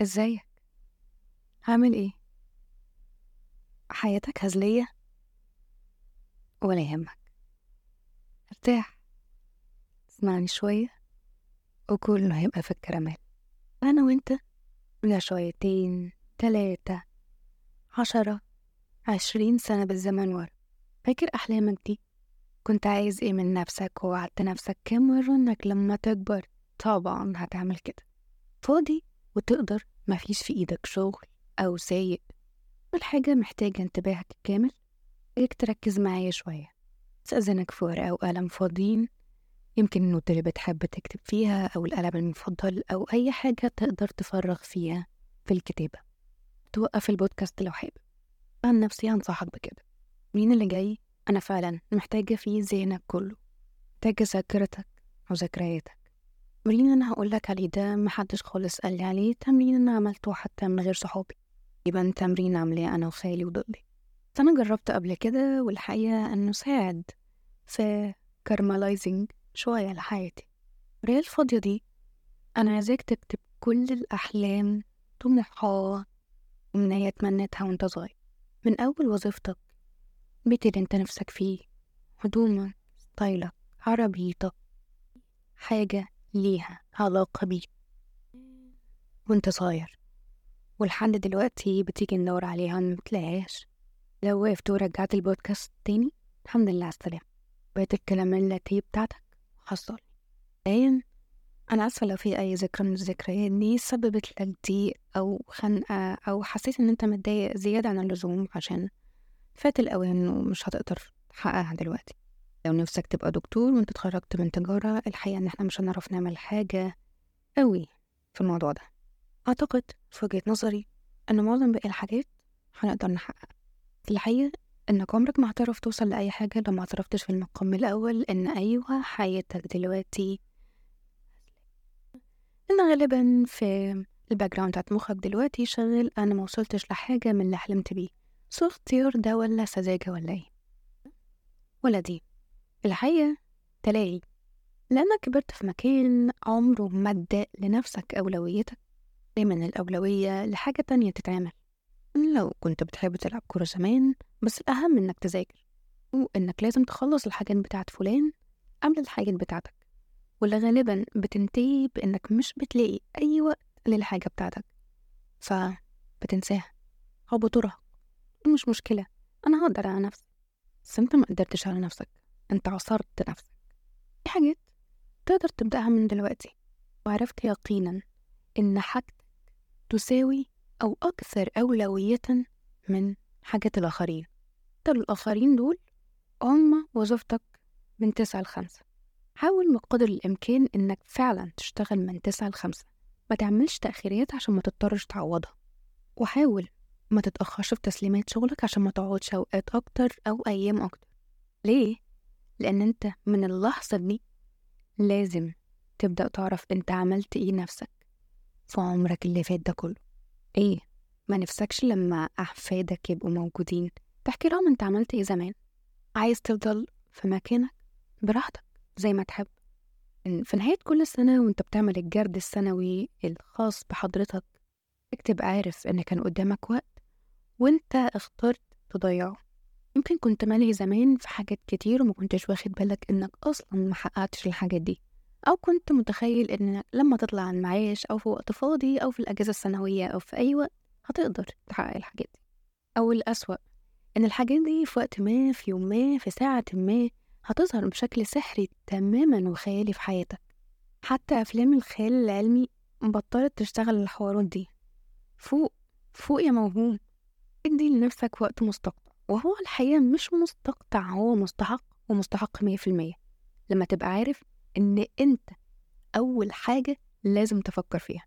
إزيك؟ عامل إيه؟ حياتك هزلية؟ ولا يهمك. ارتاح. اسمعني شوية وكله هيبقى في الكراميل أنا وأنت؟ من شويتين تلاتة عشرة عشرين سنة بالزمن ورا. فاكر أحلامك دي؟ كنت عايز إيه من نفسك؟ ووعدت نفسك كام مرة إنك لما تكبر؟ طبعا هتعمل كده. فاضي؟ وتقدر مفيش في إيدك شغل أو سايق والحاجة محتاجة انتباهك الكامل إياك تركز معايا شوية. استأذنك في ورقة وقلم فاضيين يمكن النوت اللي بتحب تكتب فيها أو القلم المفضل أو أي حاجة تقدر تفرغ فيها في الكتابة. توقف البودكاست لو حابب. عن نفسي أنصحك بكده. مين اللي جاي؟ أنا فعلا محتاجة فيه ذهنك كله. محتاجة ذاكرتك وذكرياتك. تمرين أنا هقولك عليه ده محدش خالص قال لي عليه تمرين أنا عملته حتى من غير صحابي يبقى تمرين عاملاه أنا وخالي وضلي. بس أنا جربت قبل كده والحقيقة إنه ساعد في كارمالايزنج شوية لحياتي. الريال الفاضية دي أنا عايزاك تكتب كل الأحلام طموحات ومنية تمنيتها وأنت صغير. من أول وظيفتك بيت اللي أنت نفسك فيه هدومك style ك عربيتك حاجة ليها علاقة بيك. وانت صغير. ولحد دلوقتي بتيجي ندور عليها مبتلاقيهاش لو وقفت ورجعت البودكاست تاني الحمد لله على السلامة. بقيت الكلام التي بتاعتك حصل. باين أنا آسفة لو في أي ذكرى من الذكريات دي سببت لك ضيق أو خنقة أو حسيت إن أنت متضايق زيادة عن اللزوم عشان فات الأوان ومش هتقدر تحققها دلوقتي. لو نفسك تبقى دكتور وانت اتخرجت من تجارة الحقيقة إن إحنا مش هنعرف نعمل حاجة أوي في الموضوع ده. أعتقد في وجهة نظري إن معظم باقي الحاجات هنقدر نحققها. الحقيقة إنك عمرك ما هتعرف توصل لأي حاجة لو ما اعترفتش في المقام الأول إن أيوة حياتك دلوقتي إن غالبا في ال background بتاعت مخك دلوقتي شغال أنا ما وصلتش لحاجة من اللي حلمت بيه. سو اختيار ده ولا سذاجة ولا إيه؟ ولا دي. الحقيقة تلاقي لأنك كبرت في مكان عمره ما ادى لنفسك أولويتك دايما الأولوية لحاجة تانية تتعمل. لو كنت بتحب تلعب كورة زمان بس الأهم إنك تذاكر وإنك لازم تخلص الحاجات بتاعت فلان قبل الحاجات بتاعتك واللي غالبا بتنتهي بإنك مش بتلاقي أي وقت للحاجة بتاعتك. فبتنساها أو بترهق مش مشكلة. أنا هقدر على نفسي. بس أنت ما قدرتش على نفسك. أنت عصرت نفسك. في حاجات تقدر تبدأها من دلوقتي وعرفت يقينا إن حاجتك تساوي أو أكثر أولوية من حاجات الآخرين. الآخرين دول هم وظيفتك من تسعة لخمسة. حاول بقدر الإمكان إنك فعلا تشتغل من تسعة لخمسة. ما تعملش تأخيرات عشان ما تضطرش تعوضها. وحاول ما تتأخرش في تسليمات شغلك عشان ما تقعدش أوقات أكتر أو أيام أكتر. ليه؟ لأن أنت من اللحظة دي لازم تبدأ تعرف أنت عملت إيه نفسك في عمرك اللي فات ده كله. إيه؟ ما نفسكش لما أحفادك يبقوا موجودين. تحكي لهم أنت عملت إيه زمان. عايز تفضل في مكانك براحتك زي ما تحب. في نهاية كل سنة وأنت بتعمل الجرد السنوي الخاص بحضرتك اكتب عارف إن كان قدامك وقت وأنت اخترت تضيعه. يمكن كنت مالي زمان في حاجات كتير وما كنتش واخد بالك إنك أصلا ما حققتش الحاجات دي. أو كنت متخيل إن لما تطلع عن معاش أو في وقت فاضي أو في الأجازة السنوية أو في أي وقت هتقدر تحقق الحاجات دي. أو الأسوأ إن الحاجات دي في وقت ما في يوم ما في ساعة ما هتظهر بشكل سحري تماما وخيالي في حياتك. حتى أفلام الخيال العلمي بطلت تشتغل الحوارات دي. فوق فوق يا موهوم. ادي لنفسك وقت مستقطع وهو الحقيقة مش مستقطع هو مستحق ومستحق مية في المية. لما تبقى عارف إن أنت أول حاجة لازم تفكر فيها.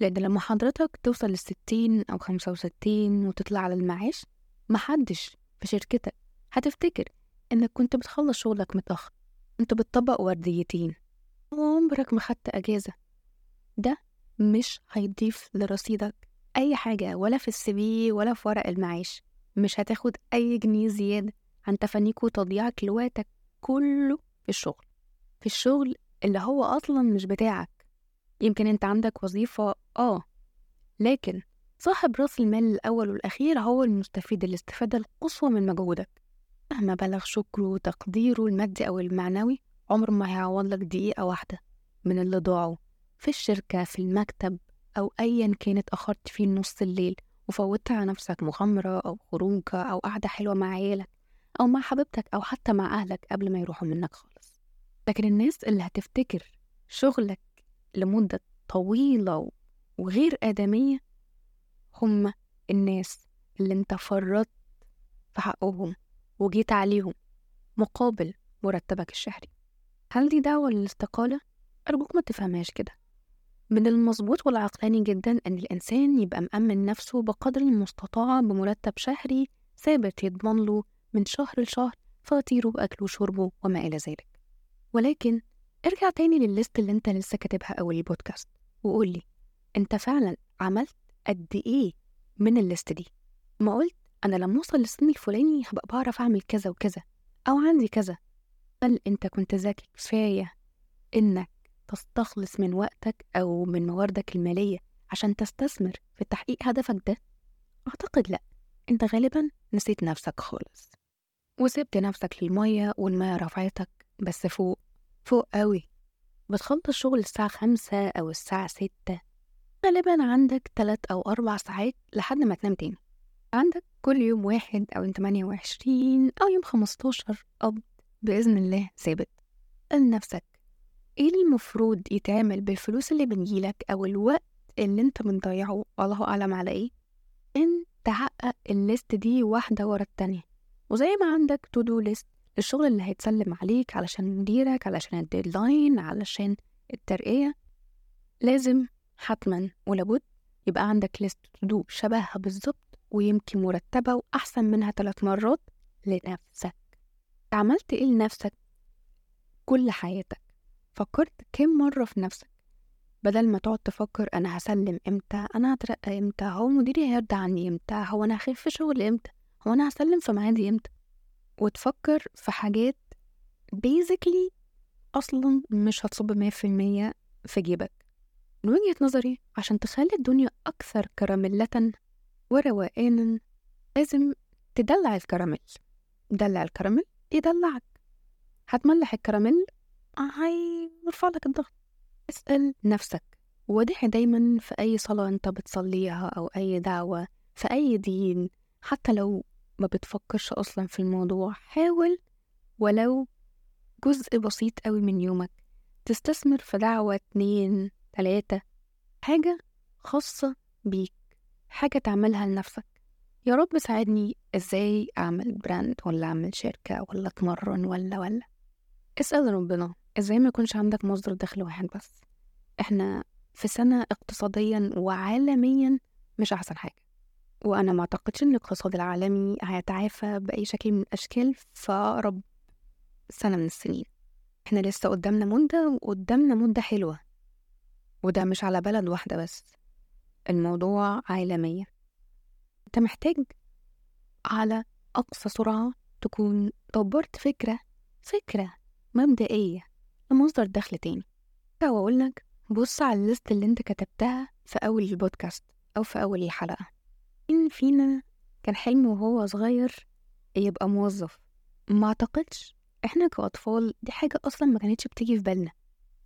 لأن لما حضرتك توصل للستين أو خمسة وستين وتطلع على المعاش محدش في شركتك هتفتكر إنك كنت بتخلص شغلك متأخر. كنت بتطبق ورديتين. وعمرك ما خدت أجازة. ده مش هيضيف لرصيدك أي حاجة ولا في السي ولا في ورق المعاش. مش هتاخد أي جنيه زيادة عن تفانيك وتضييعك لوقتك كله في الشغل. في الشغل اللي هو أصلا مش بتاعك. يمكن أنت عندك وظيفة آه. لكن صاحب رأس المال الأول والأخير هو المستفيد الاستفادة القصوى من مجهودك. مهما بلغ شكره وتقديره المادي أو المعنوي عمر ما هيعوض لك دقيقة واحدة من اللي ضاعوا في الشركة في المكتب أو أيا كانت أخرت فيه نص الليل. وفوتت على نفسك مغامرة أو خروجة أو قعدة حلوة مع عيالك أو مع حبيبتك أو حتى مع أهلك قبل ما يروحوا منك خالص. لكن الناس اللي هتفتكر شغلك لمدة طويلة وغير آدمية هم الناس اللي انت فرطت في حقهم وجيت عليهم مقابل مرتبك الشهري. هل دي دعوة للاستقالة؟ أرجوك ما تفهمهاش كده. من المظبوط والعقلاني جدا أن الإنسان يبقى مأمن نفسه بقدر المستطاع بمرتب شهري ثابت يضمن له من شهر لشهر فواتيره وأكله وشربه وما إلى ذلك. ولكن ارجع تاني للل list اللي أنت لسه كاتبها أول البودكاست وقول لي أنت فعلا عملت قد إيه من ال list دي؟ ما قلت أنا لما أوصل للسن الفلاني هبقى بعرف أعمل كذا وكذا أو عندي كذا. هل أنت كنت ذكي كفاية إنك تستخلص من وقتك أو من مواردك المالية عشان تستثمر في تحقيق هدفك ده؟ أعتقد لأ أنت غالبا نسيت نفسك خالص وسبت نفسك للمية والمية رفعتك بس فوق فوق قوي بتخلص شغل الساعة خمسة أو الساعة ستة غالبا عندك تلات أو أربع ساعات لحد ما تنام تاني. عندك كل يوم واحد أو يوم تمانية وعشرين أو يوم خمستاشر قبض بإذن الله ثابت. اسأل نفسك إيه المفروض يتعمل بالفلوس اللي بتجيلك أو الوقت اللي أنت بتضيعه الله أعلم على إيه. إن تحقق ال list دي واحدة ورا التانية. وزي ما عندك to do list للشغل اللي هيتسلم عليك علشان مديرك علشان ال deadline علشان الترقية. لازم حتما ولابد يبقى عندك list to do شبهها بالظبط ويمكن مرتبة وأحسن منها ثلاث مرات لنفسك. عملت إيه لنفسك كل حياتك؟ فكرت كم مرة في نفسك؟ بدل ما تقعد تفكر أنا هسلم إمتى أنا هترقى إمتى هو مديري هيرضى عني إمتى هو أنا هخف في شغل إمتى هو أنا هسلم في ميعادي إمتى؟ وتفكر في حاجات بيزيكلي أصلا مش هتصب مية في المية في جيبك. من وجهة نظري عشان تخلي الدنيا أكثر كراميلة وروقانا لازم تدلع الكراميل. دلع الكراميل يدلعك. هتملح الكراميل هيرفع لك الضغط. اسأل نفسك وادعي دايما في أي صلاة أنت بتصليها أو أي دعوة في أي دين حتى لو ما بتفكرش أصلا في الموضوع. حاول ولو جزء بسيط قوي من يومك تستثمر في دعوة اتنين تلاتة حاجة خاصة بيك حاجة تعملها لنفسك. يا رب ساعدني إزاي أعمل براند ولا أعمل شركة ولا أتمرن ولا ولا. اسأل ربنا. إزاي ما يكونش عندك مصدر دخل واحد بس؟ إحنا في سنة اقتصاديا وعالميا مش أحسن حاجة وأنا ما أعتقدش إن الاقتصاد العالمي هيتعافى بأي شكل من الأشكال في اقرب سنة من السنين. إحنا لسه قدامنا مدة وقدامنا مدة حلوة وده مش على بلد واحدة بس الموضوع عالميا أنت محتاج على أقصى سرعة تكون دبرت فكرة فكرة مبدئية. لمصدر دخل تاني. أو أقول لك بص على الليست اللي انت كتبتها في أول البودكاست أو في أول الحلقة. مين فينا كان حلمه وهو صغير يبقى موظف. ما أعتقدش إحنا كأطفال دي حاجة أصلا ما كانتش بتيجي في بالنا.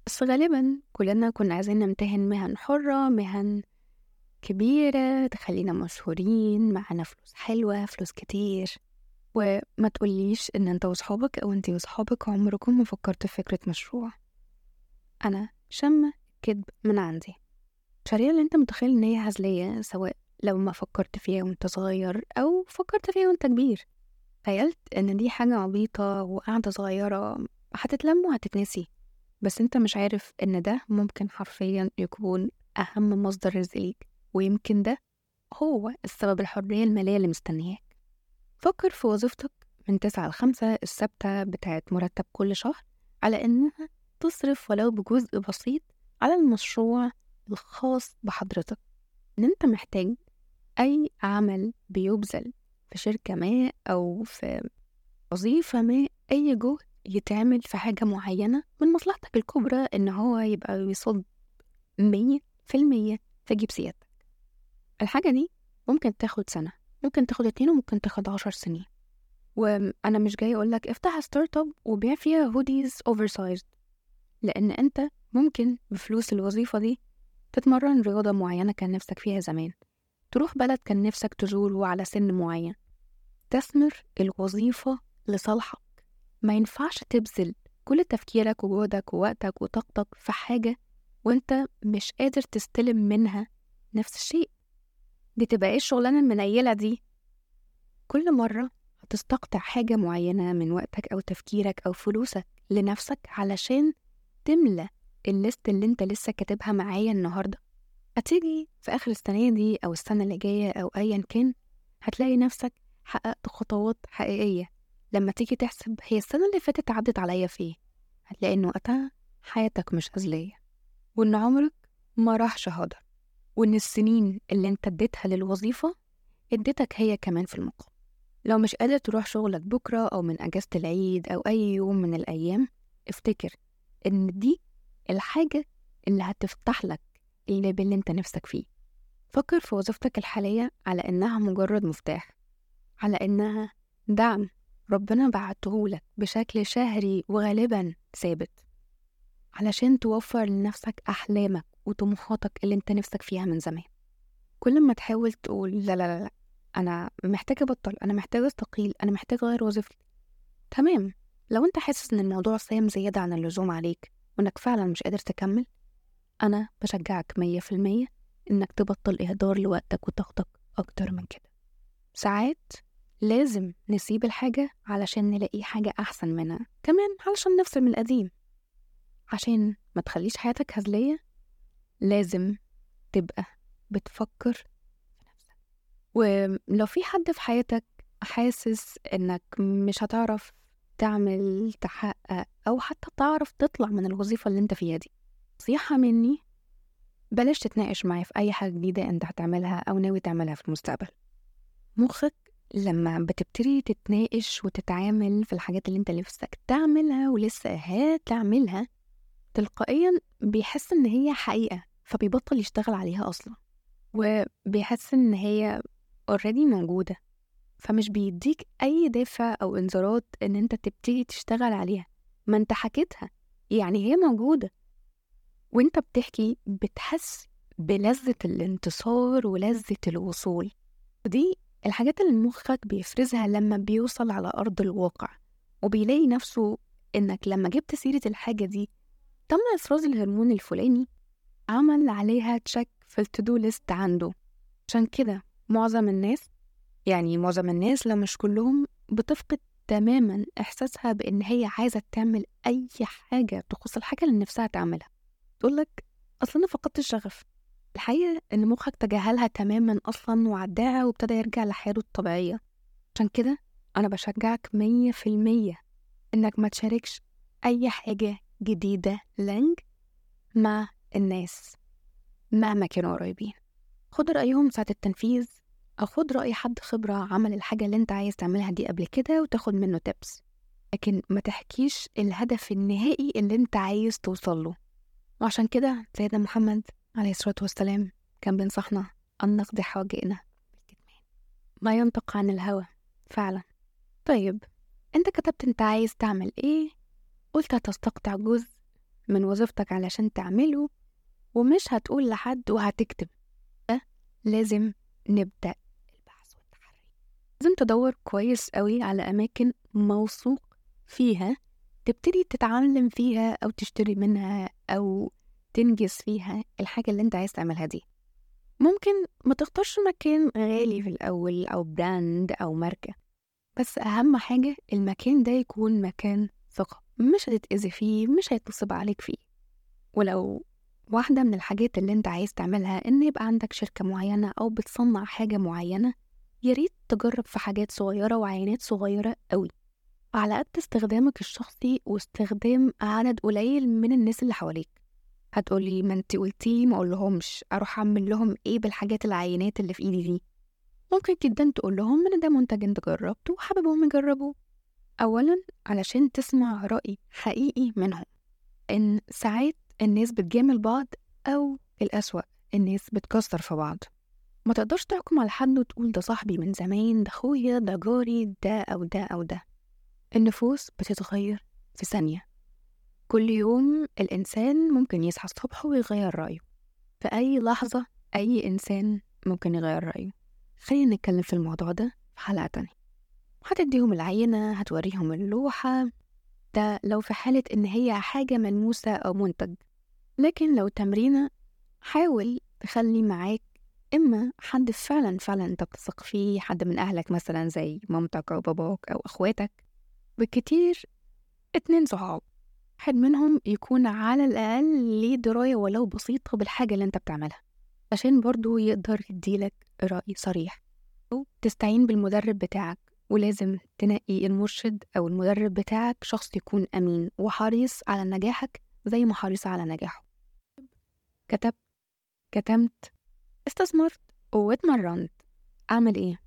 بس غالبا كلنا كنا عايزين نمتهن مهن حرة مهن كبيرة تخلينا مشهورين معانا فلوس حلوة فلوس كتير. وما تقوليش إن أنت وصحابك أو أنتي وصحابك عمركم ما فكرتوا في فكرة مشروع. أنا شم كذب من عندي. المشاريع اللي أنت متخيل إن هي هزلية سواء لو ما فكرت فيها وأنت صغير أو فكرت فيها وأنت كبير. تخيلت إن دي حاجة عبيطة وقاعدة صغيرة هتتلم وهتتنسي. بس أنت مش عارف إن ده ممكن حرفيا يكون أهم مصدر رزق ليك ويمكن ده هو السبب الحرية المالية اللي مستنياك. فكر في وظيفتك من تسعة لخمسة الثابتة بتاعت مرتب كل شهر على إنها تصرف ولو بجزء بسيط على المشروع الخاص بحضرتك. إن أنت محتاج أي عمل بيبذل في شركة ما أو في وظيفة ما أي جهد يتعمل في حاجة معينة من مصلحتك الكبرى إن هو يبقى يصب مية في المية في جيب سيادتك. الحاجة دي ممكن تاخد سنة. ممكن تاخد اتنين وممكن تاخد عشر سنين. وأنا مش جاي أقولك افتح startup وبيع فيها hoodies oversized لأن أنت ممكن بفلوس الوظيفة دي تتمرن رياضة معينة كان نفسك فيها زمان. تروح بلد كان نفسك تزوره على سن معين. تثمر الوظيفة لصالحك. ما ينفعش تبذل كل تفكيرك وجهدك ووقتك وطاقتك في حاجة وأنت مش قادر تستلم منها نفس الشيء. دي تبقى إيه الشغلانة المنيلة دي؟ كل مرة هتستقطع حاجة معينة من وقتك أو تفكيرك أو فلوسك لنفسك علشان تملى الليست اللي أنت لسه كاتبها معايا النهاردة. هتيجي في آخر السنة دي أو السنة اللي جاية أو أيا كان هتلاقي نفسك حققت خطوات حقيقية. لما تيجي تحسب هي السنة اللي فاتت عدت عليا فيه هتلاقي إن وقتها حياتك مش هزلية وإن عمرك ما راحش هدر. وإن السنين اللي أنت اديتها للوظيفة اديتك هي كمان في المقام. لو مش قادر تروح شغلك بكرة أو من أجازة العيد أو أي يوم من الأيام افتكر إن دي الحاجة اللي هتفتح لك الباب اللي أنت نفسك فيه. فكر في وظيفتك الحالية على إنها مجرد مفتاح على إنها دعم ربنا بعتهولك بشكل شهري وغالبا ثابت علشان توفر لنفسك أحلامك وطموحاتك اللي انت نفسك فيها من زمان. كل ما تحاول تقول لا لا لا, أنا محتاجة أبطل أنا محتاجة أستقيل أنا محتاجة أغير وظيفتي. تمام. لو انت حاسس إن الموضوع سام زيادة عن اللزوم عليك وإنك فعلا مش قادر تكمل أنا بشجعك مية في المية إنك تبطل إهدار لوقتك وطاقتك أكتر من كده. ساعات لازم نسيب الحاجة علشان نلاقي حاجة أحسن منها. كمان علشان نفصل من القديم. عشان ما تخليش حياتك هزلية لازم تبقى بتفكر ولو في حد في حياتك حاسس إنك مش هتعرف تعمل تحقق أو حتى تعرف تطلع من الوظيفة اللي أنت فيها دي نصيحة مني بلاش تتناقش معايا في أي حاجة جديدة أنت هتعملها أو ناوي تعملها في المستقبل. مخك لما بتبتدي تتناقش وتتعامل في الحاجات اللي أنت نفسك تعملها ولسه هتعملها تلقائيا بيحس إن هي حقيقة فبيبطل يشتغل عليها أصلا. وبيحس إن هي اوريدي موجودة. فمش بيديك أي دافع أو إنذارات إن أنت تبتدي تشتغل عليها. ما أنت حكيتها يعني هي موجودة. وأنت بتحكي بتحس بلذة الانتصار ولذة الوصول. ودي الحاجات اللي مخك بيفرزها لما بيوصل على أرض الواقع. وبيلاقي نفسه إنك لما جبت سيرة الحاجة دي تم إفراز الهرمون الفلاني عمل عليها تشيك في التودو ليست عنده. عشان كده معظم الناس يعني معظم الناس لو مش كلهم بتفقد تماما إحساسها بإن هي عايزة تعمل أي حاجة تخص الحاجة اللي نفسها تعملها. تقولك أصل أنا فقدت الشغف. الحقيقة إن مخك تجاهلها تماما أصلا وعداها وابتدى يرجع لحياته الطبيعية. عشان كده أنا بشجعك مية في المية إنك ما تشاركش أي حاجة جديدة لانج مع الناس مهما كانوا قريبين. خد رأيهم ساعة التنفيذ أو خد رأي حد خبرة عمل الحاجة اللي أنت عايز تعملها دي قبل كده وتاخد منه تبس لكن ما تحكيش الهدف النهائي اللي أنت عايز توصله وعشان كده سيدنا محمد عليه الصلاة والسلام كان بينصحنا أن نقضي حوائجنا بالكتمان. ما ينطق عن الهوى فعلا. طيب أنت كتبت أنت عايز تعمل إيه؟ قلت هتستقطع جزء من وظيفتك علشان تعمله ومش هتقول لحد وهتكتب. لازم نبدأ البحث والتحري. لازم تدور كويس قوي على أماكن موثوق فيها تبتدي تتعلم فيها أو تشتري منها أو تنجز فيها الحاجة اللي انت عايز تعملها دي. ممكن ما تختارش مكان غالي في الأول أو براند أو ماركة بس أهم حاجة المكان ده يكون مكان ثقة مش هتتأذي فيه مش هيتنصب عليك فيه. ولو واحدة من الحاجات اللي انت عايز تعملها إن يبقى عندك شركة معينة أو بتصنع حاجة معينة ياريت تجرب في حاجات صغيرة وعينات صغيرة قوي على قد استخدامك الشخصي واستخدام عدد قليل من الناس اللي حواليك. هتقولي ما انت قلتي ما اقولهمش. أروح أعمل لهم إيه بالحاجات العينات اللي في إيدي دي؟ ممكن جدا تقول لهم إن ده منتج انت جربته وحاببهم يجربوه. اولا علشان تسمع رأي حقيقي منهم إن ساعات الناس بتجامل بعض أو الأسوأ الناس بتكسر في بعض. ما تقدرش تحكم على حد وتقول ده صاحبي من زمان ده أخويا ده جاري ده أو ده أو ده. النفوس بتتغير في ثانية. كل يوم الإنسان ممكن يصحى الصبح ويغير رأيه. في أي لحظة أي إنسان ممكن يغير رأيه. خلينا نتكلم في الموضوع ده في حلقة تانية. هتديهم العينة هتوريهم اللوحة. ده لو في حالة إن هي حاجة ملموسة أو منتج. لكن لو تمرينة حاول تخلي معاك إما حد فعلا فعلا أنت بتثق فيه حد من أهلك مثلا زي مامتك أو باباك أو أخواتك. بالكتير اتنين صحاب. واحد منهم يكون على الأقل ليه دراية ولو بسيطة بالحاجة اللي أنت بتعملها. عشان برضو يقدر يديلك رأي صريح. أو تستعين بالمدرب بتاعك. ولازم تنقي المرشد أو المدرب بتاعك شخص يكون أمين وحريص على نجاحك زي ما حريص على نجاحه. كتبت كتمت استثمرت واتمرنت. أعمل إيه؟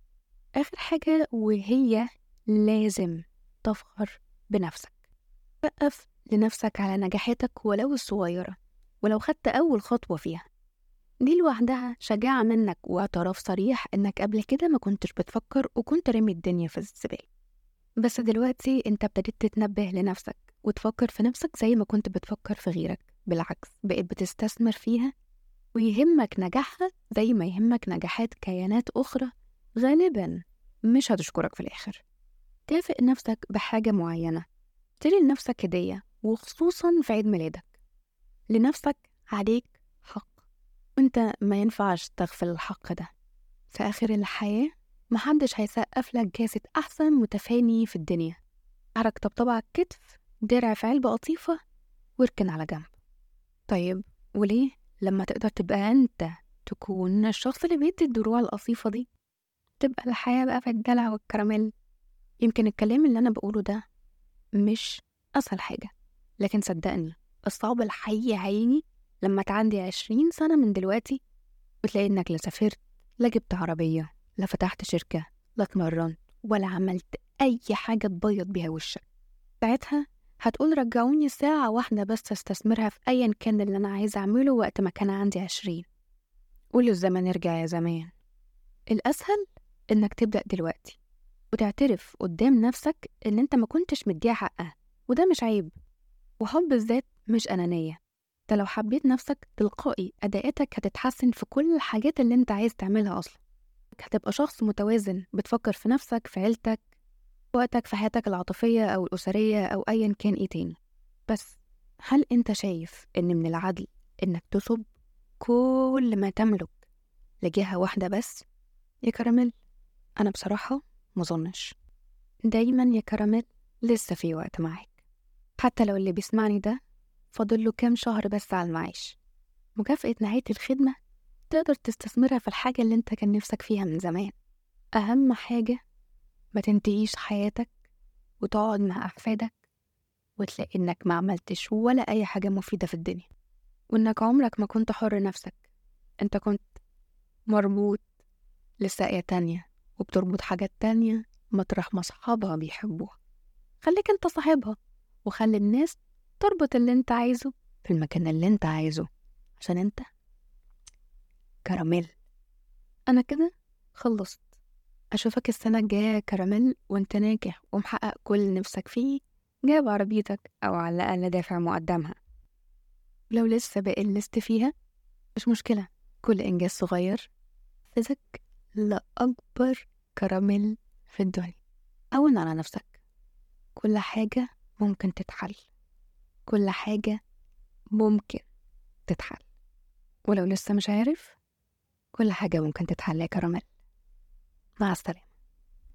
آخر حاجة وهي لازم تفخر بنفسك. سقف لنفسك على نجاحاتك ولو الصغيرة ولو خدت أول خطوة فيها. دي لوحدها شجاعة منك واعتراف صريح إنك قبل كده ما كنتش بتفكر وكنت رمي الدنيا في الزبالة بس دلوقتي أنت ابتديت تتنبه لنفسك وتفكر في نفسك زي ما كنت بتفكر في غيرك بالعكس بقيت بتستثمر فيها ويهمك نجاحها زي ما يهمك نجاحات كيانات أخرى غالبا مش هتشكرك في الآخر. كافئ نفسك بحاجة معينة اشتري لنفسك هدية وخصوصا في عيد ميلادك. لنفسك عليك وانت ما ينفعش تغفل الحق ده. في آخر الحياة محدش هيسقف لك جاسة أحسن متفاني في الدنيا. حرك طبطبة على الكتف درع في علبة قطيفة واركن على جنب. طيب وليه لما تقدر تبقى أنت تكون الشخص اللي بيدي الدروع القصيفة دي؟ تبقى الحياة بقى في الدلع والكراميل. يمكن الكلام اللي أنا بقوله ده مش أسهل حاجة لكن صدقني الصعب الحقيقي هيجي لما تعدي عشرين سنة من دلوقتي وتلاقي إنك لا سافرت لا جبت عربية لا فتحت شركة لا اتمرنت ولا عملت أي حاجة تبيض بيها وشك. ساعتها هتقول رجعوني ساعة واحدة بس أستثمرها في أيا كان اللي أنا عايزة أعمله وقت ما كان عندي عشرين. قول الزمن ارجع يا زمان. الأسهل إنك تبدأ دلوقتي. وتعترف قدام نفسك إن أنت ما كنتش مديها حقها وده مش عيب. وحب الذات مش أنانية. انت لو حبيت نفسك تلقائي أداءاتك هتتحسن في كل الحاجات اللي أنت عايز تعملها أصلا. هتبقى شخص متوازن بتفكر في نفسك في عيلتك وقتك في حياتك العاطفية أو الأسرية أو أيا كان إيه تاني. بس هل أنت شايف إن من العدل إنك تصب كل ما تملك لجهة واحدة بس؟ يا كراميل أنا بصراحة مظنش دايما يا كراميل لسه في وقت معاك. حتى لو اللي بيسمعني ده فاضل له كام شهر بس على المعاش. مكافأة نهاية الخدمة تقدر تستثمرها في الحاجة اللي انت كان نفسك فيها من زمان. أهم حاجة ما تنتهيش حياتك وتقعد مع أحفادك وتلاقي إنك ما عملتش ولا أي حاجة مفيدة في الدنيا. وإنك عمرك ما كنت حر نفسك. أنت كنت مربوط لساقية تانية وبتربط حاجات تانية مطرح ما أصحابها بيحبوها. خليك أنت صاحبها وخلي الناس تربط اللي أنت عايزه في المكان اللي أنت عايزه. عشان أنت كراميل. أنا كده خلصت. أشوفك السنة الجاية كراميل وأنت ناجح ومحقق كل نفسك فيه. جايب عربيتك أو على الأقل دافع مقدمها. لو لسه باقي الليست فيها مش مشكلة. كل إنجاز صغير فزك لأكبر كراميل في الدنيا. هون على نفسك. كل حاجة ممكن تتحل. كل حاجة ممكن تتحل. ولو لسه مش عارف كل حاجة ممكن تتحل يا كراميل. مع السلامة.